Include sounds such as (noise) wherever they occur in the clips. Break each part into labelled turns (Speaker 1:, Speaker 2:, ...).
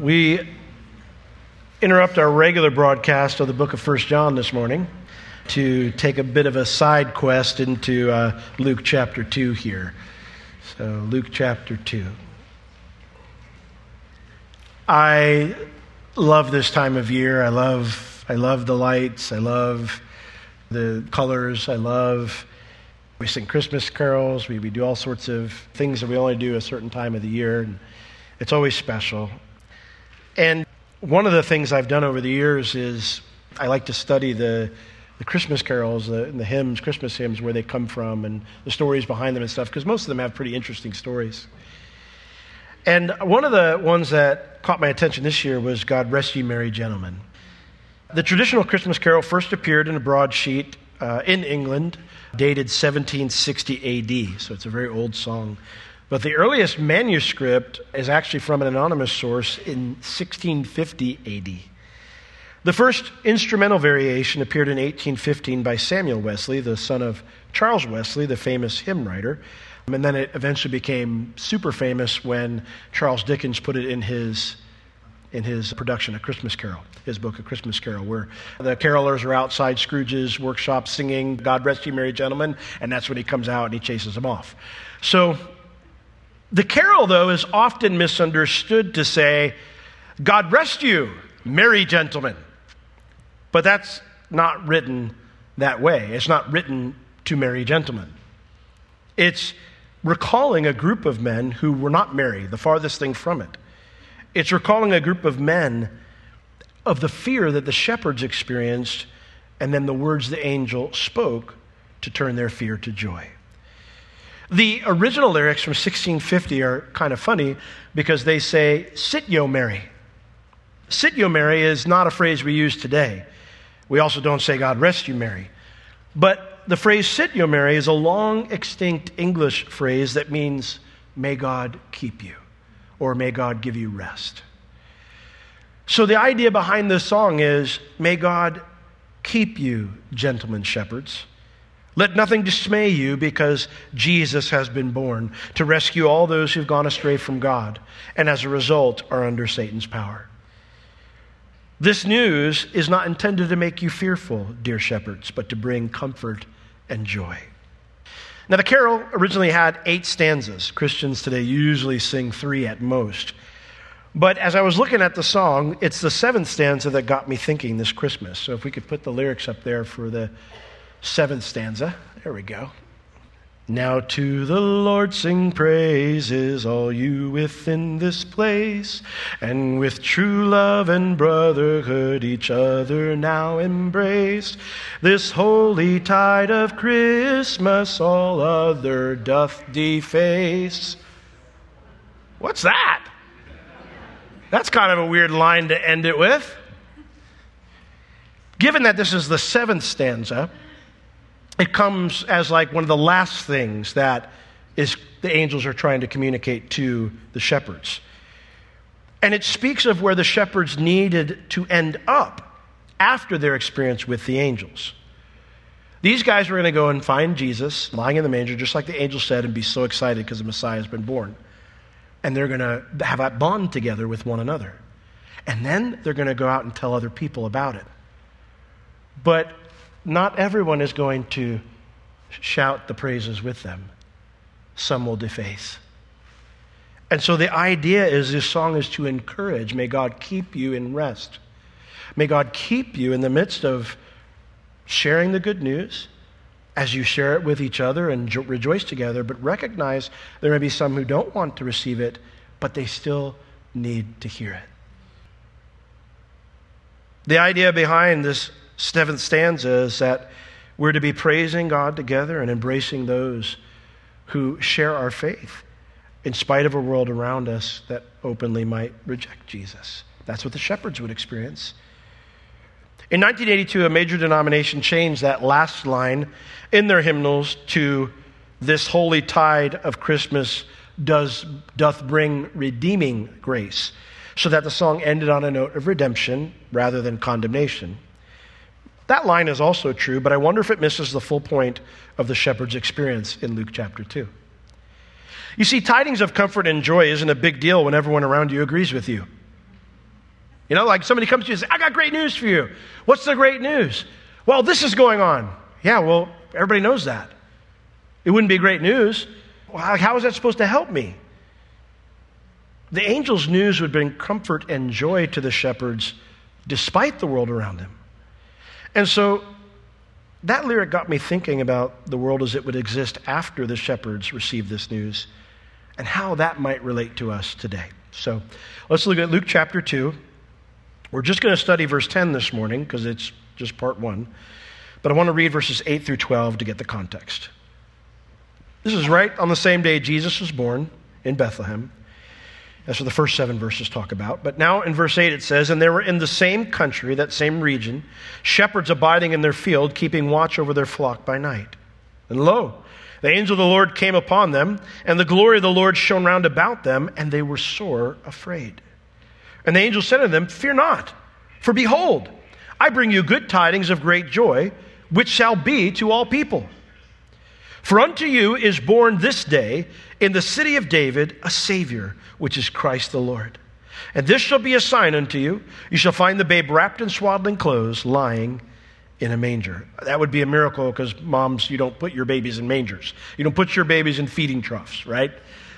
Speaker 1: We interrupt our regular broadcast of the book of First John this morning to take a bit of a side quest into uh, Luke chapter 2 here. So, Luke chapter 2. I love this time of year. I love, I love the lights. I love the colors. I love, we sing Christmas carols. We, we do all sorts of things that we only do a certain time of the year. And it's always special. And one of the things I've done over the years is I like to study the, the Christmas carols, the, the hymns, Christmas hymns, where they come from, and the stories behind them and stuff, because most of them have pretty interesting stories. And one of the ones that caught my attention this year was God Rest Ye Merry Gentlemen. The traditional Christmas carol first appeared in a broadsheet uh, in England, dated 1760 AD, so it's a very old song. But the earliest manuscript is actually from an anonymous source in 1650 AD. The first instrumental variation appeared in 1815 by Samuel Wesley, the son of Charles Wesley, the famous hymn writer. And then it eventually became super famous when Charles Dickens put it in his, in his production, A Christmas Carol, his book, A Christmas Carol, where the carolers are outside Scrooge's workshop singing, God rest you, merry gentlemen, and that's when he comes out and he chases them off. So the carol, though, is often misunderstood to say, God rest you, merry gentlemen. But that's not written that way. It's not written to merry gentlemen. It's recalling a group of men who were not merry, the farthest thing from it. It's recalling a group of men of the fear that the shepherds experienced and then the words the angel spoke to turn their fear to joy. The original lyrics from 1650 are kind of funny because they say, Sit yo, Mary. Sit yo, Mary is not a phrase we use today. We also don't say, God rest you, Mary. But the phrase sit yo, Mary is a long extinct English phrase that means, May God keep you, or may God give you rest. So the idea behind this song is, May God keep you, gentlemen shepherds. Let nothing dismay you because Jesus has been born to rescue all those who've gone astray from God and as a result are under Satan's power. This news is not intended to make you fearful, dear shepherds, but to bring comfort and joy. Now, the carol originally had eight stanzas. Christians today usually sing three at most. But as I was looking at the song, it's the seventh stanza that got me thinking this Christmas. So if we could put the lyrics up there for the seventh stanza. There we go. Now to the Lord sing praises, all you within this place, and with true love and brotherhood each other now embrace. This holy tide of Christmas all other doth deface. What's that? That's kind of a weird line to end it with. Given that this is the seventh stanza, it comes as like one of the last things that is the angels are trying to communicate to the shepherds. And it speaks of where the shepherds needed to end up after their experience with the angels. These guys were going to go and find Jesus lying in the manger, just like the angel said, and be so excited because the Messiah has been born. And they're going to have that bond together with one another. And then they're going to go out and tell other people about it. But not everyone is going to shout the praises with them. Some will deface. And so the idea is this song is to encourage. May God keep you in rest. May God keep you in the midst of sharing the good news as you share it with each other and jo- rejoice together, but recognize there may be some who don't want to receive it, but they still need to hear it. The idea behind this seventh stanza is that we're to be praising God together and embracing those who share our faith in spite of a world around us that openly might reject Jesus. That's what the shepherds would experience. In 1982, a major denomination changed that last line in their hymnals to this holy tide of Christmas does, doth bring redeeming grace, so that the song ended on a note of redemption rather than condemnation. That line is also true, but I wonder if it misses the full point of the shepherd's experience in Luke chapter 2. You see, tidings of comfort and joy isn't a big deal when everyone around you agrees with you. You know, like somebody comes to you and says, I got great news for you. What's the great news? Well, this is going on. Yeah, well, everybody knows that. It wouldn't be great news. How is that supposed to help me? The angel's news would bring comfort and joy to the shepherds despite the world around them. And so that lyric got me thinking about the world as it would exist after the shepherds received this news and how that might relate to us today. So let's look at Luke chapter 2. We're just going to study verse 10 this morning because it's just part 1. But I want to read verses 8 through 12 to get the context. This is right on the same day Jesus was born in Bethlehem. That's what the first seven verses talk about. But now in verse 8 it says, And they were in the same country, that same region, shepherds abiding in their field, keeping watch over their flock by night. And lo, the angel of the Lord came upon them, and the glory of the Lord shone round about them, and they were sore afraid. And the angel said to them, Fear not, for behold, I bring you good tidings of great joy, which shall be to all people. For unto you is born this day in the city of David a Savior, which is Christ the Lord. And this shall be a sign unto you. You shall find the babe wrapped in swaddling clothes, lying in a manger. That would be a miracle because moms, you don't put your babies in mangers. You don't put your babies in feeding troughs, right?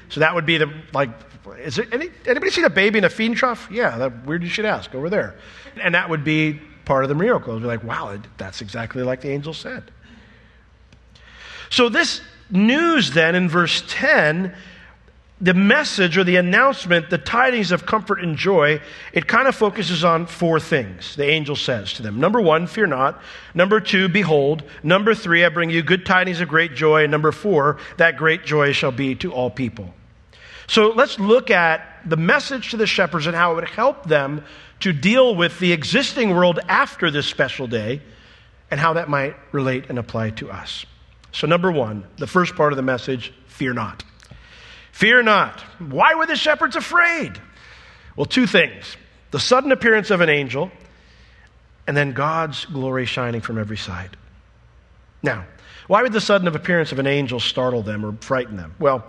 Speaker 1: So that would be the, like, is there any, anybody seen a baby in a feeding trough? Yeah, that weird you should ask over there. And that would be part of the miracle. It'd be like, wow, that's exactly like the angel said. So, this news then in verse 10, the message or the announcement, the tidings of comfort and joy, it kind of focuses on four things, the angel says to them. Number one, fear not. Number two, behold. Number three, I bring you good tidings of great joy. And number four, that great joy shall be to all people. So let's look at the message to the shepherds and how it would help them to deal with the existing world after this special day and how that might relate and apply to us. So, number one, the first part of the message fear not. Fear not. Why were the shepherds afraid? Well, two things the sudden appearance of an angel, and then God's glory shining from every side. Now, why would the sudden appearance of an angel startle them or frighten them? Well,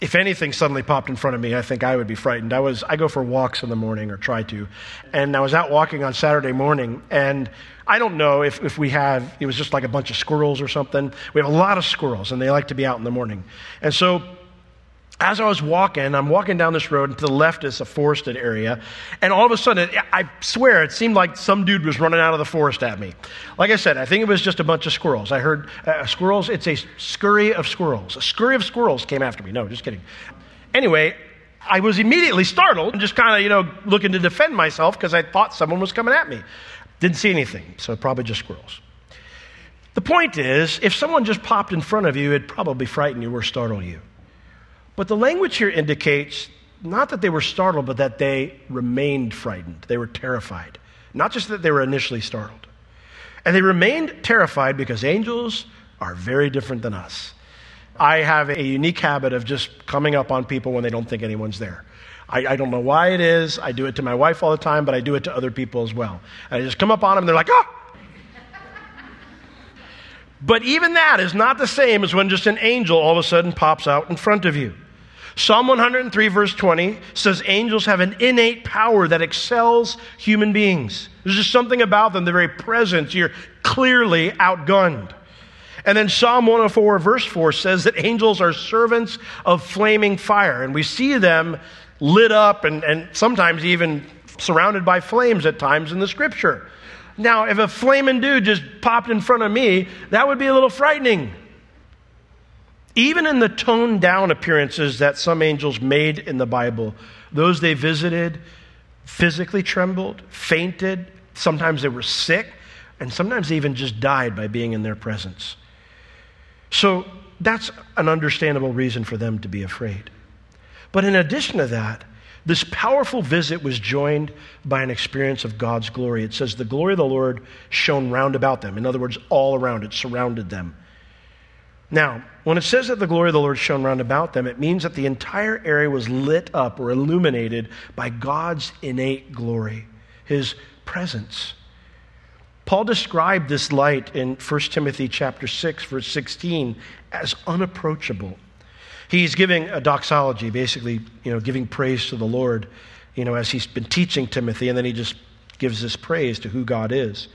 Speaker 1: if anything suddenly popped in front of me, I think I would be frightened. I was I go for walks in the morning or try to. And I was out walking on Saturday morning and I don't know if, if we have it was just like a bunch of squirrels or something. We have a lot of squirrels and they like to be out in the morning. And so as I was walking, I'm walking down this road, and to the left is a forested area, and all of a sudden, I swear, it seemed like some dude was running out of the forest at me. Like I said, I think it was just a bunch of squirrels. I heard uh, squirrels, it's a scurry of squirrels. A scurry of squirrels came after me. No, just kidding. Anyway, I was immediately startled and just kind of, you know, looking to defend myself because I thought someone was coming at me. Didn't see anything, so probably just squirrels. The point is, if someone just popped in front of you, it'd probably frighten you or startle you. But the language here indicates not that they were startled, but that they remained frightened. They were terrified. Not just that they were initially startled. And they remained terrified because angels are very different than us. I have a unique habit of just coming up on people when they don't think anyone's there. I, I, don't know why it is. I do it to my wife all the time, but I do it to other people as well. And I just come up on them and they're like, oh! but even that is not the same as when just an angel all of a sudden pops out in front of you. Psalm 103, verse 20 says angels have an innate power that excels human beings. There's just something about them, the very presence. You're clearly outgunned. And then Psalm 104, verse 4 says that angels are servants of flaming fire. And we see them lit up and, and sometimes even surrounded by flames at times in the scripture. Now, if a flaming dude just popped in front of me, that would be a little frightening. Even in the toned down appearances that some angels made in the Bible, those they visited physically trembled, fainted, sometimes they were sick, and sometimes they even just died by being in their presence. So that's an understandable reason for them to be afraid. But in addition to that, this powerful visit was joined by an experience of God's glory. It says, The glory of the Lord shone round about them. In other words, all around it, surrounded them. Now, when it says that the glory of the Lord shone round about them, it means that the entire area was lit up or illuminated by God's innate glory, his presence. Paul described this light in 1 Timothy chapter 6 verse 16 as unapproachable. He's giving a doxology, basically, you know, giving praise to the Lord you know, as he's been teaching Timothy, and then he just gives this praise to who God is.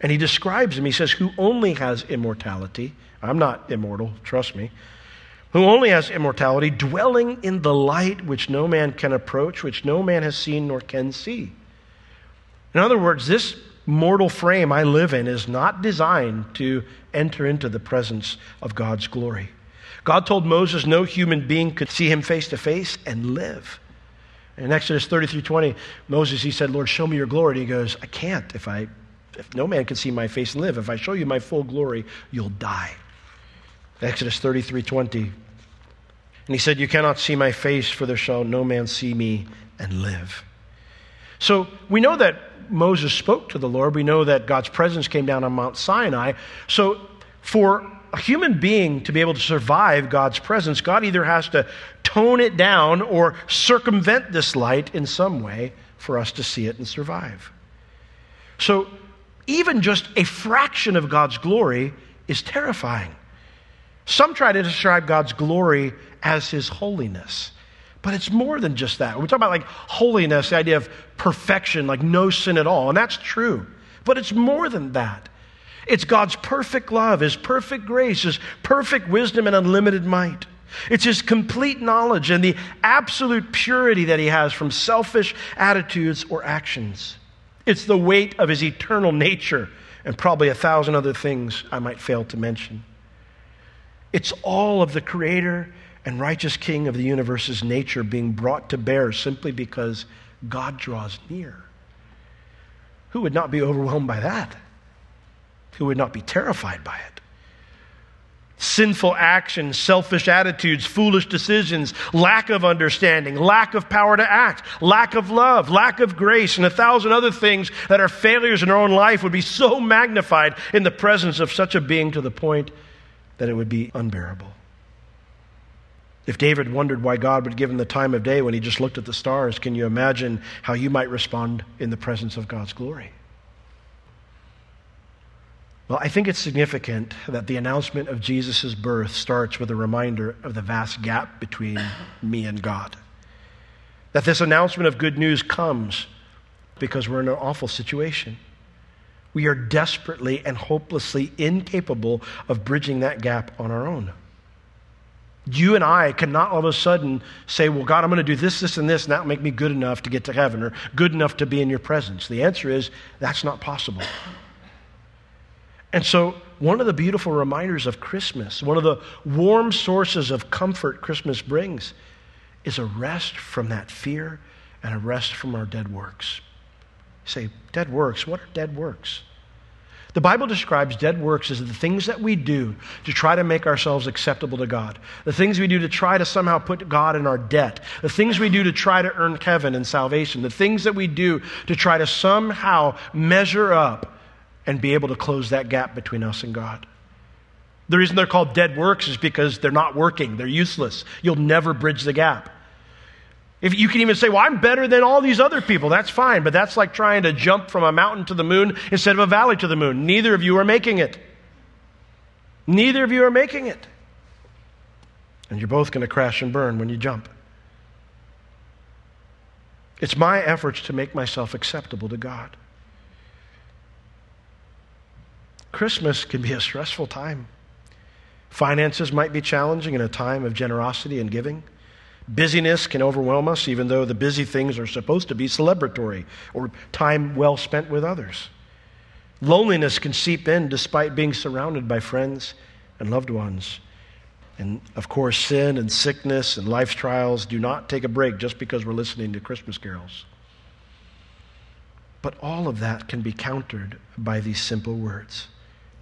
Speaker 1: And he describes him. He says, Who only has immortality. I'm not immortal, trust me. Who only has immortality, dwelling in the light which no man can approach, which no man has seen nor can see. In other words, this mortal frame I live in is not designed to enter into the presence of God's glory. God told Moses no human being could see him face to face and live. In Exodus 33 20, Moses, he said, Lord, show me your glory. And he goes, I can't. If, I, if no man can see my face and live, if I show you my full glory, you'll die. Exodus 33 20. And he said, You cannot see my face, for there shall no man see me and live. So we know that Moses spoke to the Lord. We know that God's presence came down on Mount Sinai. So for a human being to be able to survive God's presence, God either has to tone it down or circumvent this light in some way for us to see it and survive. So even just a fraction of God's glory is terrifying. Some try to describe God's glory as his holiness. But it's more than just that. we talk about like holiness, the idea of perfection, like no sin at all. And that's true. But it's more than that. It's God's perfect love, His perfect grace, His perfect wisdom and unlimited might. It's His complete knowledge and the absolute purity that He has from selfish attitudes or actions. It's the weight of His eternal nature and probably a thousand other things I might fail to mention. It's all of the Creator and righteous King of the universe's nature being brought to bear simply because God draws near. Who would not be overwhelmed by that? Who would not be terrified by it? Sinful actions, selfish attitudes, foolish decisions, lack of understanding, lack of power to act, lack of love, lack of grace, and a thousand other things that are failures in our own life would be so magnified in the presence of such a being to the point that it would be unbearable. If David wondered why God would give him the time of day when he just looked at the stars, can you imagine how you might respond in the presence of God's glory? Well, I think it's significant that the announcement of Jesus' birth starts with a reminder of the vast gap between me and God. That this announcement of good news comes because we're in an awful situation. We are desperately and hopelessly incapable of bridging that gap on our own. You and I cannot all of a sudden say, Well, God, I'm going to do this, this, and this, and that'll make me good enough to get to heaven or good enough to be in your presence. The answer is that's not possible. And so, one of the beautiful reminders of Christmas, one of the warm sources of comfort Christmas brings, is a rest from that fear and a rest from our dead works. Say, dead works? What are dead works? The Bible describes dead works as the things that we do to try to make ourselves acceptable to God, the things we do to try to somehow put God in our debt, the things we do to try to earn heaven and salvation, the things that we do to try to somehow measure up and be able to close that gap between us and God. The reason they're called dead works is because they're not working, they're useless. You'll never bridge the gap. If you can even say, well, I'm better than all these other people, that's fine, but that's like trying to jump from a mountain to the moon instead of a valley to the moon. Neither of you are making it. Neither of you are making it. And you're both going to crash and burn when you jump. It's my efforts to make myself acceptable to God. Christmas can be a stressful time. Finances might be challenging in a time of generosity and giving. Busyness can overwhelm us, even though the busy things are supposed to be celebratory or time well spent with others. Loneliness can seep in despite being surrounded by friends and loved ones. And of course, sin and sickness and life's trials do not take a break just because we're listening to Christmas carols. But all of that can be countered by these simple words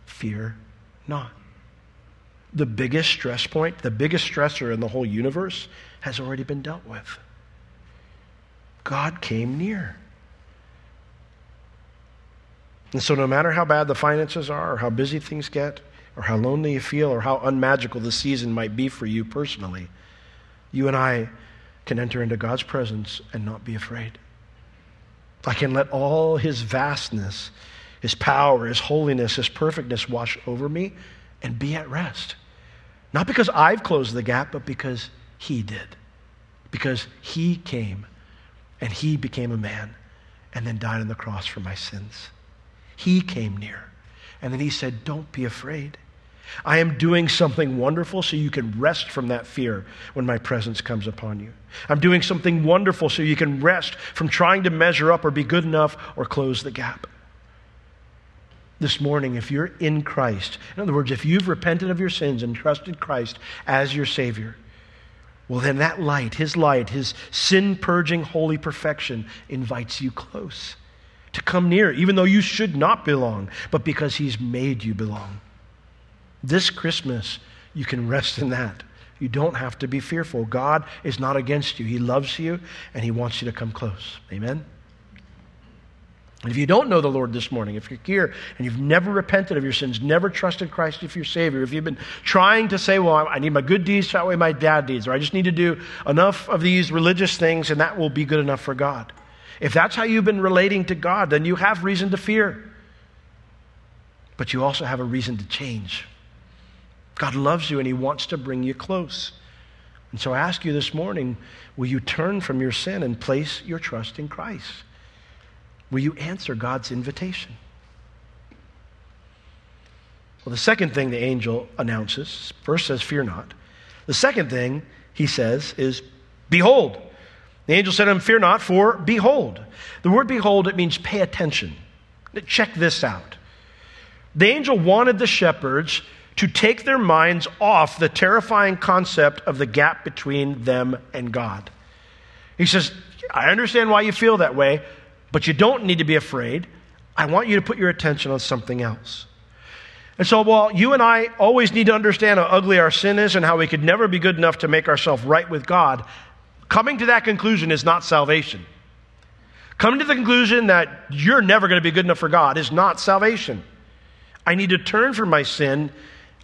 Speaker 1: fear not. The biggest stress point, the biggest stressor in the whole universe has already been dealt with. God came near. And so, no matter how bad the finances are, or how busy things get, or how lonely you feel, or how unmagical the season might be for you personally, you and I can enter into God's presence and not be afraid. I can let all His vastness, His power, His holiness, His perfectness wash over me and be at rest. Not because I've closed the gap, but because he did. Because he came And he became a man and then died on the cross for my sins. He came near. And then he said, Don't be afraid. I am doing something wonderful so you can rest from that fear when my presence comes upon you. I'm doing something wonderful so you can rest from trying to measure up or be good enough or close the gap. This morning, if you're in Christ, in other words, if you've repented of your sins and trusted Christ as your Savior, well, then that light, His light, His sin purging holy perfection, invites you close to come near, even though you should not belong, but because He's made you belong. This Christmas, you can rest in that. You don't have to be fearful. God is not against you. He loves you and He wants you to come close. Amen? And if you don't know the Lord this morning, if you're here and you've never repented of your sins, never trusted Christ as your Savior, if you've been trying to say, well, I need my good deeds to outweigh my bad deeds, or I just need to do enough of these religious things and that will be good enough for God. If that's how you've been relating to God, then you have reason to fear. But you also have a reason to change. God loves you and He wants to bring you close. And so I ask you this morning will you turn from your sin and place your trust in Christ? Will you answer God's invitation? Well, the second thing the angel announces first says, Fear not. The second thing he says is, Behold. The angel said to him, Fear not, for behold. The word behold, it means pay attention. Check this out. The angel wanted the shepherds to take their minds off the terrifying concept of the gap between them and God. He says, I understand why you feel that way, but you don't need to be afraid. I want you to put your attention on something else. And so, while you and I always need to understand how ugly our sin is and how we could never be good enough to make ourselves right with God, coming to that conclusion is not salvation. Coming to the conclusion that you're never going to be good enough for God is not salvation. I need to turn from my sin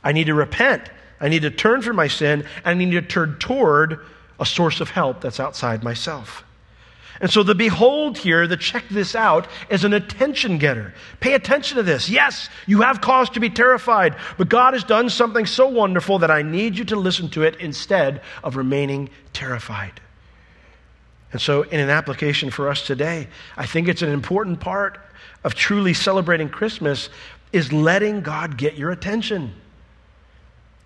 Speaker 1: I need to repent. I need to turn from my sin, and I need to turn toward a source of help that's outside myself. And so the behold here, the check this out, is an attention getter. Pay attention to this. Yes, you have cause to be terrified, but God has done something so wonderful that I need you to listen to it instead of remaining terrified. And so, in an application for us today, I think it's an important part of truly celebrating Christmas is letting God get your attention.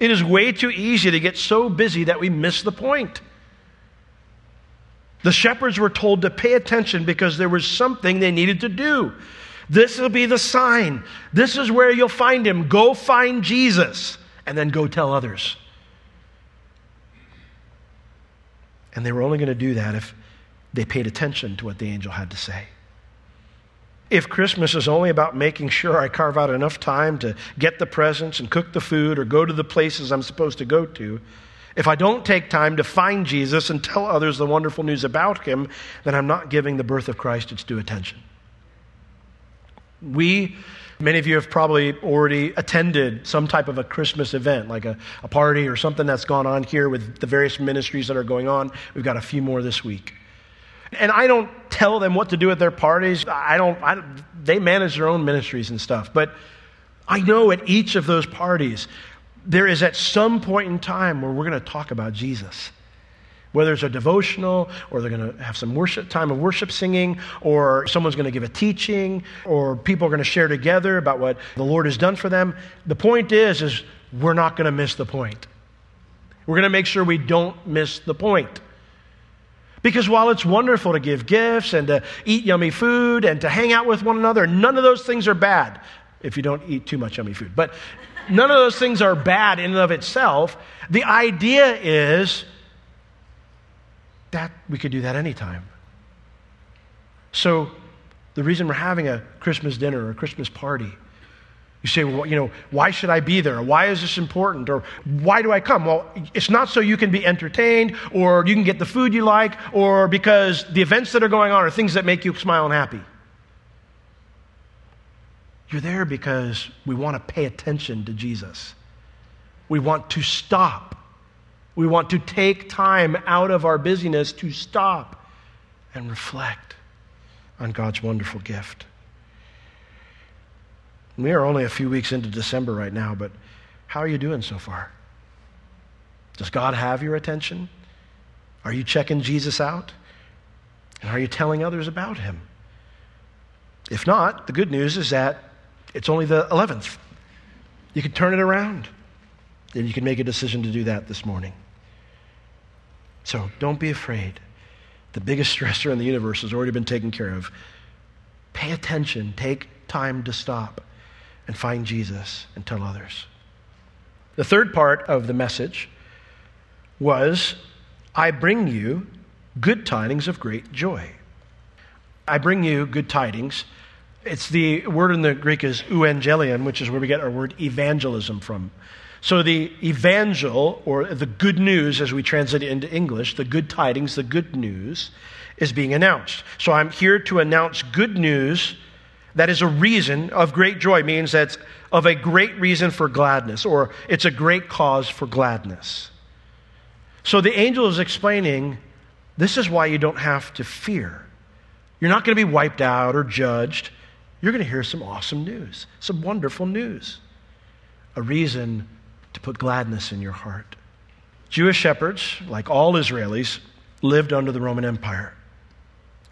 Speaker 1: It is way too easy to get so busy that we miss the point. The shepherds were told to pay attention because there was something they needed to do. This will be the sign. This is where you'll find him. Go find Jesus and then go tell others. And they were only going to do that if they paid attention to what the angel had to say. If Christmas is only about making sure I carve out enough time to get the presents and cook the food or go to the places I'm supposed to go to, if I don't take time to find Jesus and tell others the wonderful news about him, then I'm not giving the birth of Christ its due attention. We, many of you have probably already attended some type of a Christmas event, like a, a party or something that's gone on here with the various ministries that are going on. We've got a few more this week. And I don't tell them what to do at their parties. I don't, I, they manage their own ministries and stuff. But I know at each of those parties, there is at some point in time where we're going to talk about Jesus. Whether it's a devotional, or they're going to have some worship time of worship singing, or someone's going to give a teaching, or people are going to share together about what the Lord has done for them. The point is, is we're not going to miss the point. We're going to make sure we don't miss the point. Because while it's wonderful to give gifts and to eat yummy food and to hang out with one another, none of those things are bad if you don't eat too much yummy food. But none of those things are bad in and of itself. The idea is that we could do that anytime. So the reason we're having a Christmas dinner or a Christmas party you say, well, you know, why should I be there? Why is this important? Or why do I come? Well, it's not so you can be entertained or you can get the food you like or because the events that are going on are things that make you smile and happy. You're there because we want to pay attention to Jesus. We want to stop. We want to take time out of our busyness to stop and reflect on God's wonderful gift. We are only a few weeks into December right now, but how are you doing so far? Does God have your attention? Are you checking Jesus out? And are you telling others about him? If not, the good news is that it's only the 11th. You can turn it around. And you can make a decision to do that this morning. So don't be afraid. The biggest (laughs) stressor in the universe has already been taken care of. Pay attention. Take time to stop and find Jesus and tell others. The third part of the message was I bring you good tidings of great joy. I bring you good tidings. It's the word in the Greek is euangelion, which is where we get our word evangelism from. So the evangel, or the good news as we translate it into English, the good tidings, the good news, is being announced. So I'm here to announce good news that is a reason of great joy, means that's of a great reason for gladness, or it's a great cause for gladness. So the angel is explaining this is why you don't have to fear. You're not going to be wiped out or judged. You're going to hear some awesome news, some wonderful news, a reason to put gladness in your heart. Jewish shepherds, like all Israelis, lived under the Roman Empire.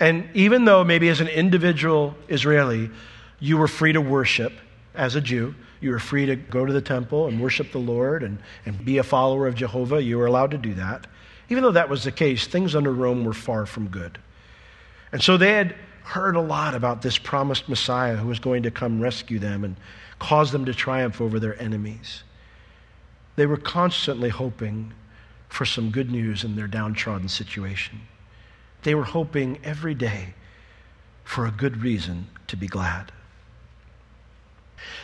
Speaker 1: And even though maybe as an individual Israeli, you were free to worship as a Jew, you were free to go to the temple and worship the Lord and, and be a follower of Jehovah, you were allowed to do that. Even though that was the case, things under Rome were far from good. And so they had heard a lot about this promised Messiah who was going to come rescue them and cause them to triumph over their enemies. They were constantly hoping for some good news in their downtrodden situation. They were hoping every day for a good reason to be glad.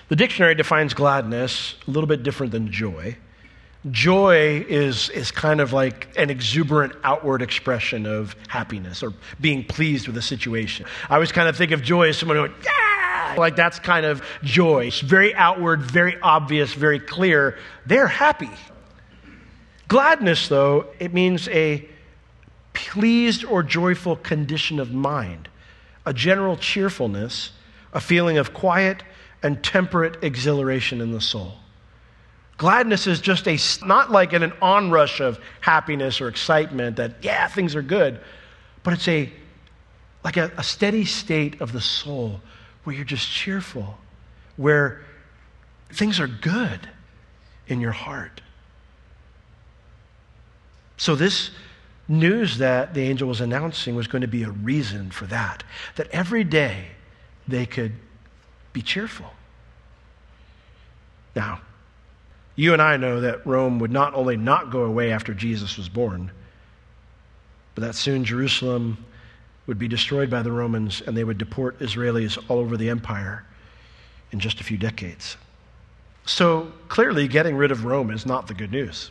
Speaker 1: The dictionary defines gladness a little bit different than joy. Joy is, is kind of like an exuberant outward expression of happiness or being pleased with a situation. I always kind of think of joy as someone who, yeah, like that's kind of joy. It's very outward, very obvious, very clear. They're happy. Gladness, though, it means a pleased or joyful condition of mind, a general cheerfulness, a feeling of quiet and temperate exhilaration in the soul. Gladness is just a, not like an onrush of happiness or excitement that, yeah, things are good, but it's a, like a, a steady state of the soul where you're just cheerful, where things are good in your heart. So, this news that the angel was announcing was going to be a reason for that. That every day they could be cheerful. Now, you and I know that Rome would not only not go away after Jesus was born, but that soon Jerusalem would be destroyed by the Romans and they would deport Israelis all over the empire in just a few decades. So clearly, getting rid of Rome is not the good news.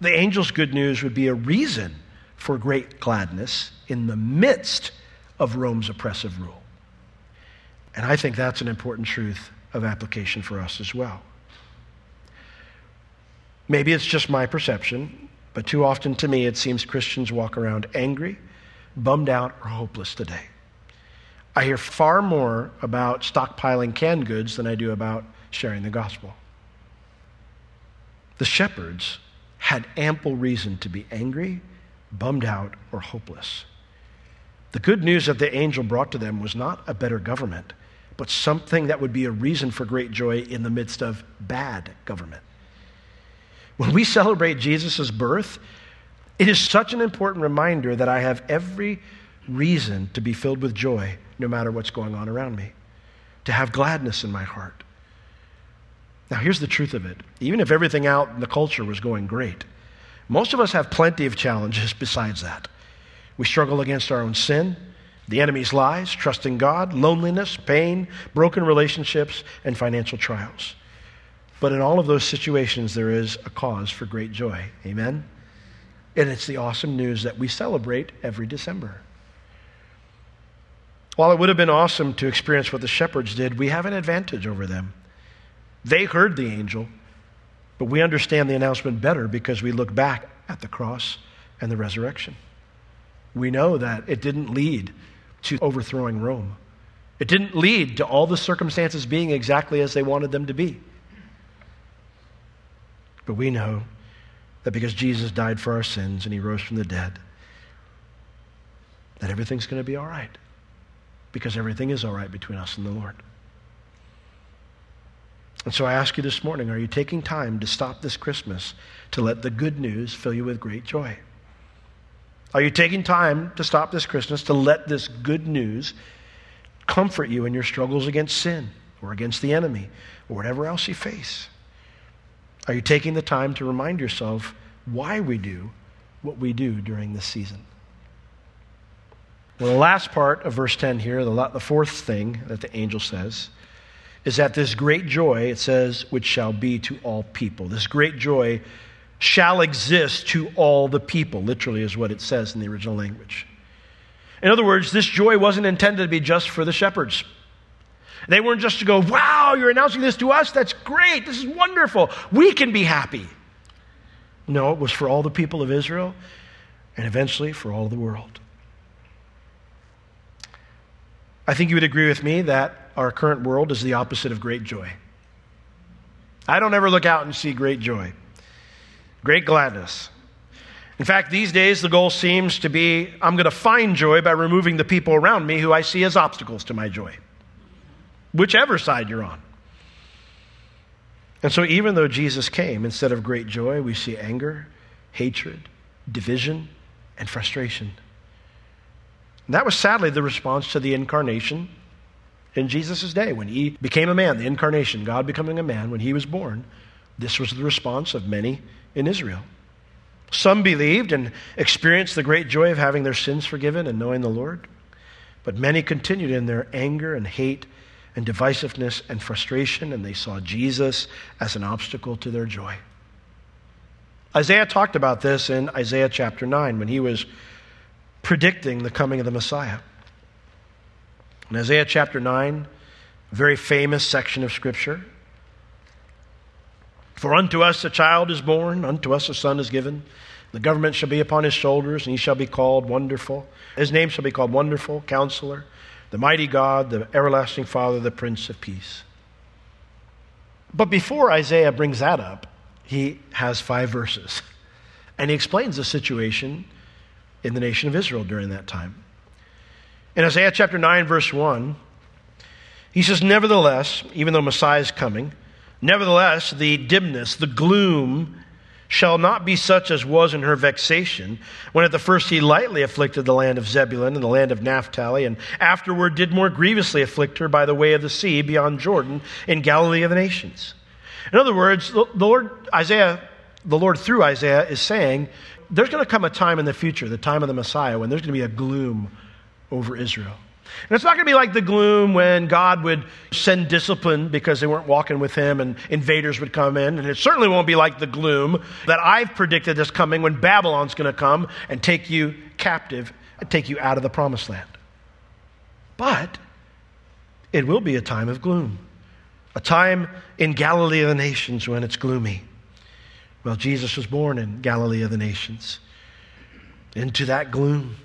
Speaker 1: The angel's good news would be a reason for great gladness in the midst of Rome's oppressive rule. And I think that's an important truth of application for us as well. Maybe it's just my perception, but too often to me it seems Christians walk around angry, bummed out, or hopeless today. I hear far more about stockpiling canned goods than I do about sharing the gospel. The shepherds had ample reason to be angry, bummed out, or hopeless. The good news that the angel brought to them was not a better government, but something that would be a reason for great joy in the midst of bad government. When we celebrate Jesus' birth, it is such an important reminder that I have every reason to be filled with joy no matter what's going on around me, to have gladness in my heart. Now, here's the truth of it. Even if everything out in the culture was going great, most of us have plenty of challenges besides that. We struggle against our own sin, the enemy's lies, trusting God, loneliness, pain, broken relationships, and financial trials. But in all of those situations, there is a cause for great joy. Amen? And it's the awesome news that we celebrate every December. While it would have been awesome to experience what the shepherds did, we have an advantage over them. They heard the angel, but we understand the announcement better because we look back at the cross and the resurrection. We know that it didn't lead to overthrowing Rome. It didn't lead to all the circumstances being exactly as they wanted them to be. But we know that because Jesus died for our sins and he rose from the dead, that everything's going to be all right because everything is all right between us and the Lord. And so I ask you this morning are you taking time to stop this Christmas to let the good news fill you with great joy? Are you taking time to stop this Christmas to let this good news comfort you in your struggles against sin or against the enemy or whatever else you face? Are you taking the time to remind yourself why we do what we do during this season? Well, the last part of verse 10 here, the, the fourth thing that the angel says, is that this great joy, it says, which shall be to all people. This great joy shall exist to all the people, literally, is what it says in the original language. In other words, this joy wasn't intended to be just for the shepherds. They weren't just to go, wow, you're announcing this to us? That's great. This is wonderful. We can be happy. No, it was for all the people of Israel and eventually for all the world. I think you would agree with me that our current world is the opposite of great joy. I don't ever look out and see great joy, great gladness. In fact, these days the goal seems to be I'm going to find joy by removing the people around me who I see as obstacles to my joy, whichever side you're on. And so, even though Jesus came, instead of great joy, we see anger, hatred, division, and frustration. And that was sadly the response to the incarnation in Jesus' day when he became a man, the incarnation, God becoming a man, when he was born, this was the response of many in Israel. Some believed and experienced the great joy of having their sins forgiven and knowing the Lord, but many continued in their anger and hate and divisiveness and frustration, and they saw Jesus as an obstacle to their joy. Isaiah talked about this in Isaiah chapter 9 when he was predicting the coming of the Messiah. In Isaiah chapter 9, a very famous section of Scripture. For unto us a child is born, unto us a son is given. The government shall be upon his shoulders, and he shall be called Wonderful. His name shall be called Wonderful, Counselor, the Mighty God, the Everlasting Father, the Prince of Peace. But before Isaiah brings that up, he has five verses. And he explains the situation in the nation of Israel during that time. In Isaiah chapter 9, verse 1, he says, Nevertheless, even though Messiah is coming, nevertheless, the dimness, the gloom, shall not be such as was in her vexation, when at the first he lightly afflicted the land of Zebulun and the land of Naphtali, and afterward did more grievously afflict her by the way of the sea beyond Jordan in Galilee of the nations. In other words, the Lord, Isaiah, the Lord through Isaiah is saying, there's going to come a time in the future, the time of the Messiah, when there's going to be a gloom over Israel. And it's not going to be like the gloom when God would send discipline because they weren't walking with Him and invaders would come in. And it certainly won't be like the gloom that I've predicted is coming when Babylon's going to come and take you captive and take you out of the promised land. But it will be a time of gloom, a time in Galilee of the nations when it's gloomy. Well, Jesus was born in Galilee of the nations, into that gloom.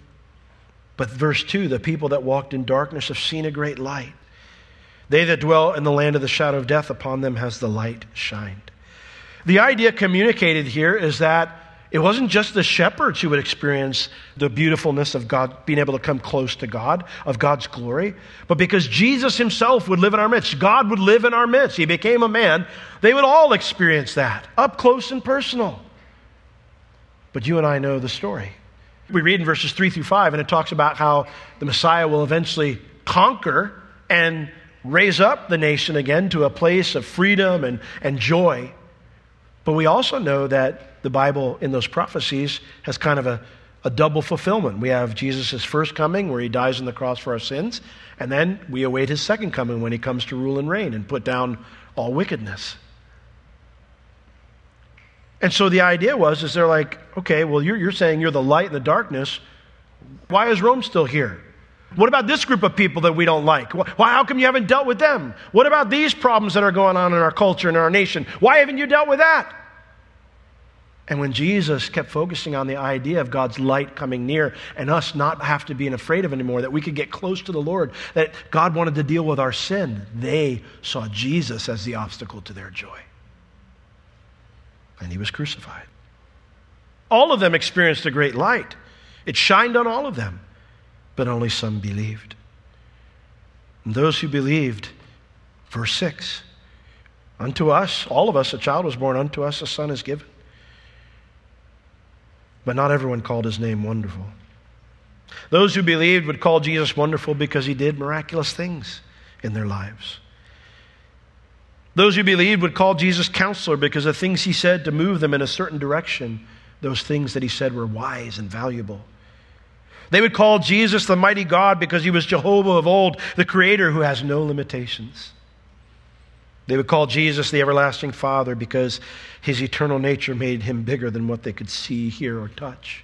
Speaker 1: But verse 2 the people that walked in darkness have seen a great light. They that dwell in the land of the shadow of death, upon them has the light shined. The idea communicated here is that it wasn't just the shepherds who would experience the beautifulness of God, being able to come close to God, of God's glory, but because Jesus himself would live in our midst, God would live in our midst. He became a man. They would all experience that up close and personal. But you and I know the story. We read in verses 3 through 5, and it talks about how the Messiah will eventually conquer and raise up the nation again to a place of freedom and, and joy. But we also know that the Bible in those prophecies has kind of a, a double fulfillment. We have Jesus' first coming, where he dies on the cross for our sins, and then we await his second coming when he comes to rule and reign and put down all wickedness. And so the idea was, is they're like, okay, well, you're, you're saying you're the light in the darkness. Why is Rome still here? What about this group of people that we don't like? Why, how come you haven't dealt with them? What about these problems that are going on in our culture and our nation? Why haven't you dealt with that? And when Jesus kept focusing on the idea of God's light coming near and us not have to be afraid of anymore, that we could get close to the Lord, that God wanted to deal with our sin, they saw Jesus as the obstacle to their joy and he was crucified. All of them experienced a great light. It shined on all of them. but only some believed. And those who believed, verse 6, unto us, all of us, a child was born, unto us a son is given. But not everyone called his name wonderful. Those who believed would call Jesus wonderful because he did miraculous things in their lives. Those who believed would call Jesus counselor because of things he said to move them in a certain direction. Those things that he said were wise and valuable. They would call Jesus the mighty God because he was Jehovah of old, the creator who has no limitations. They would call Jesus the everlasting Father because his eternal nature made him bigger than what they could see, hear, or touch.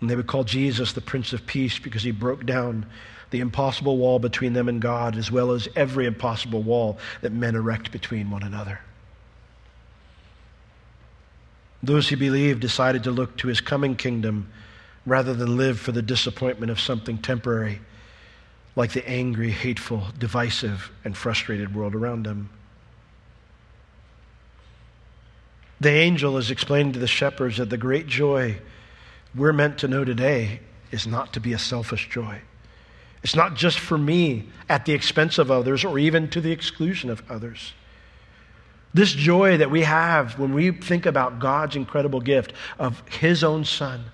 Speaker 1: And they would call Jesus the Prince of Peace because he broke down the impossible wall between them and God, as well as every impossible wall that men erect between one another. Those who believed decided to look to his coming kingdom rather than live for the disappointment of something temporary, like the angry, hateful, divisive, and frustrated world around them. The angel is explaining to the shepherds that the great joy we're meant to know today is not to be a selfish joy. It's not just for me at the expense of others or even to the exclusion of others. This joy that we have when we think about God's incredible gift of His own Son,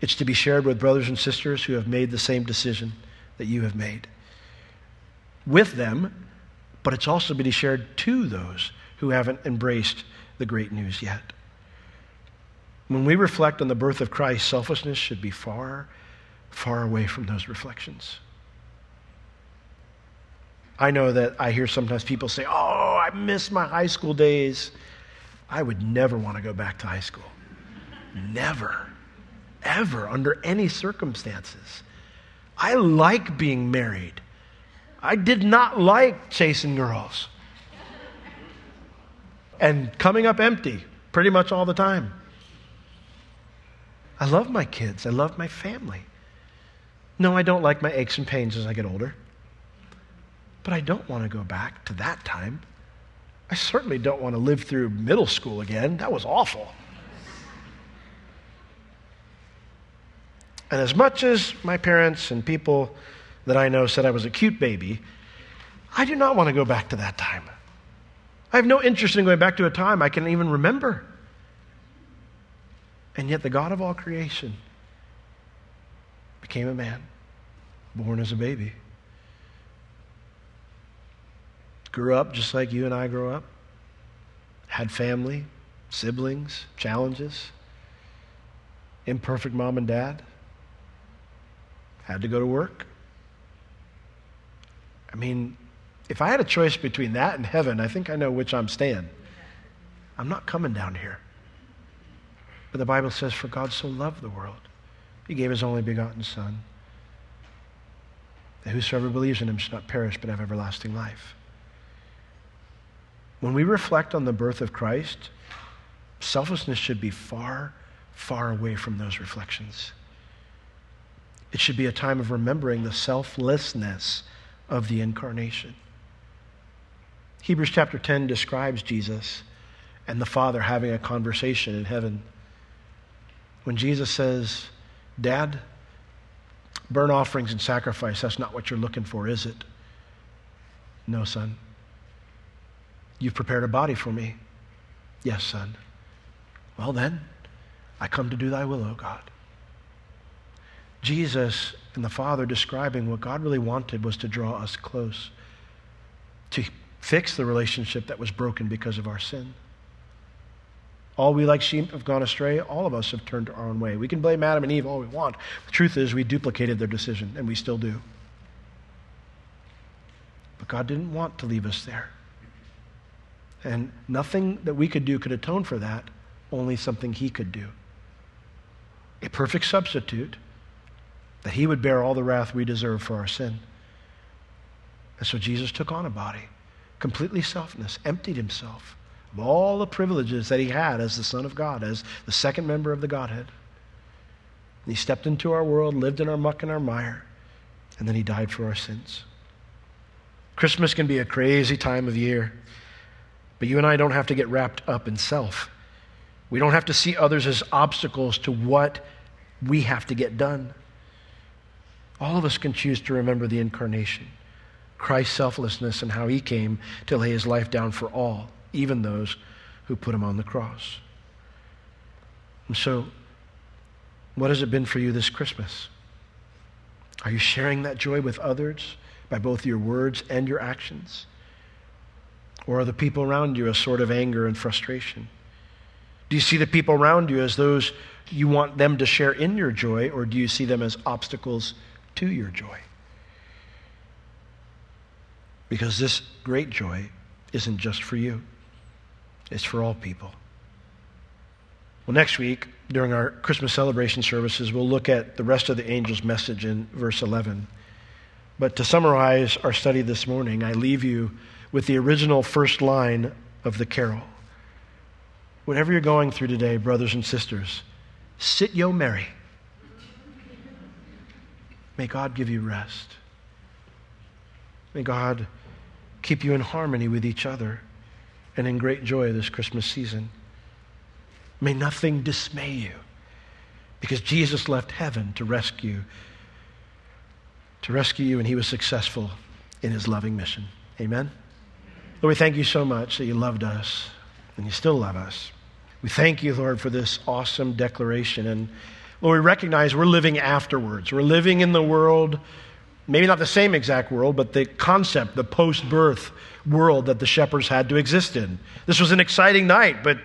Speaker 1: it's to be shared with brothers and sisters who have made the same decision that you have made. With them, but it's also to be shared to those who haven't embraced the great news yet. When we reflect on the birth of Christ, selfishness should be far, far away from those reflections. I know that I hear sometimes people say, Oh, I miss my high school days. I would never want to go back to high school. Never, ever, under any circumstances. I like being married. I did not like chasing girls and coming up empty pretty much all the time. I love my kids. I love my family. No, I don't like my aches and pains as I get older. But I don't want to go back to that time. I certainly don't want to live through middle school again. That was awful. And as much as my parents and people that I know said I was a cute baby, I do not want to go back to that time. I have no interest in going back to a time I can even remember. And yet, the God of all creation became a man, born as a baby. Grew up just like you and I grew up, had family, siblings, challenges, imperfect mom and dad, had to go to work. I mean, if I had a choice between that and heaven, I think I know which I'm staying. I'm not coming down here. But the Bible says, For God so loved the world, he gave his only begotten Son, that whosoever believes in him should not perish but have everlasting life. When we reflect on the birth of Christ, selfishness should be far, far away from those reflections. It should be a time of remembering the selflessness of the incarnation. Hebrews chapter 10 describes Jesus and the Father having a conversation in heaven when Jesus says, Dad, burn offerings and sacrifice, that's not what you're looking for, is it? No, son. You've prepared a body for me. Yes, son. Well, then, I come to do thy will, O God. Jesus and the Father describing what God really wanted was to draw us close, to fix the relationship that was broken because of our sin. All we like sheep have gone astray. All of us have turned our own way. We can blame Adam and Eve all we want. The truth is, we duplicated their decision, and we still do. But God didn't want to leave us there. And nothing that we could do could atone for that, only something He could do. A perfect substitute that He would bear all the wrath we deserve for our sin. And so Jesus took on a body, completely selfless, emptied Himself all the privileges that he had as the Son of God, as the second member of the Godhead. And he stepped into our world, lived in our muck and our mire, and then he died for our sins. Christmas can be a crazy time of year, but you and I don't have to get wrapped up in self. We don't have to see others as obstacles to what we have to get done. All of us can choose to remember the incarnation, Christ's selflessness, and how he came to lay his life down for all, even those who put him on the cross. And so, what has it been for you this Christmas? Are you sharing that joy with others by both your words and your actions? Or are the people around you a sort of anger and frustration? Do you see the people around you as those you want them to share in your joy, or do you see them as obstacles to your joy? Because this great joy isn't just for you, it's for all people. Well, next week, during our Christmas celebration services, we'll look at the rest of the angel's message in verse 11. But to summarize our study this morning, I leave you with the original first line of the carol. Whatever you're going through today, brothers and sisters, sit yo merry. May God give you rest. May God keep you in harmony with each other and in great joy this Christmas season. May nothing dismay you because Jesus left heaven to rescue to rescue you and he was successful in his loving mission. Amen. Lord, we thank you so much that you loved us and you still love us. We thank you, Lord, for this awesome declaration. And Lord, we recognize we're living afterwards. We're living in the world, maybe not the same exact world, but the concept, the post birth world that the shepherds had to exist in. This was an exciting night, but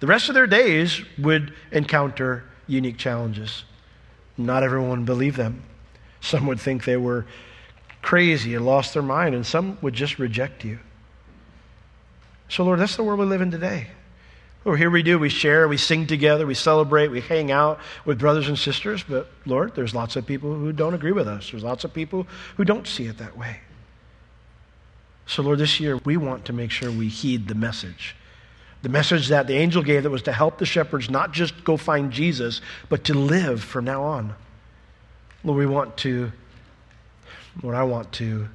Speaker 1: the rest of their days would encounter unique challenges. Not everyone believed them. Some would think they were crazy and lost their mind, and some would just reject you. So, Lord, that's the world we live in today. Well, here we do. We share, we sing together, we celebrate, we hang out with brothers and sisters. But, Lord, there's lots of people who don't agree with us. There's lots of people who don't see it that way. So, Lord, this year we want to make sure we heed the message the message that the angel gave that was to help the shepherds not just go find Jesus, but to live from now on. Lord, we want to, Lord, I want to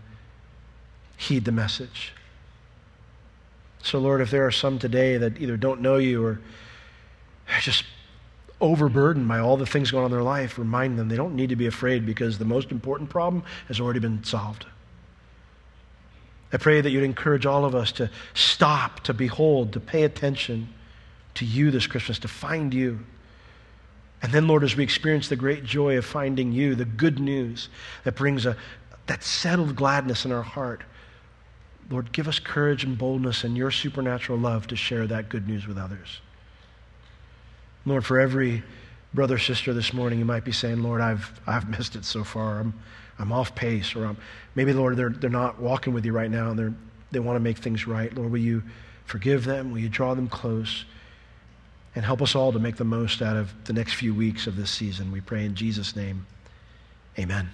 Speaker 1: heed the message. So, Lord, if there are some today that either don't know you or are just overburdened by all the things going on in their life, remind them they don't need to be afraid because the most important problem has already been solved. I pray that you'd encourage all of us to stop, to behold, to pay attention to you this Christmas, to find you. And then, Lord, as we experience the great joy of finding you, the good news that brings a, that settled gladness in our heart, Lord, give us courage and boldness and your supernatural love to share that good news with others. Lord, for every brother, sister this morning, you might be saying, Lord, I've, I've (laughs) missed it so far. I'm, I'm off pace, or I'm, maybe, Lord, they're, they're not walking with you right now and they're, they want to make things right. Lord, will you forgive them? Will you draw them close? And help us all to make the most out of the next few weeks of this season. We pray in Jesus' name. Amen.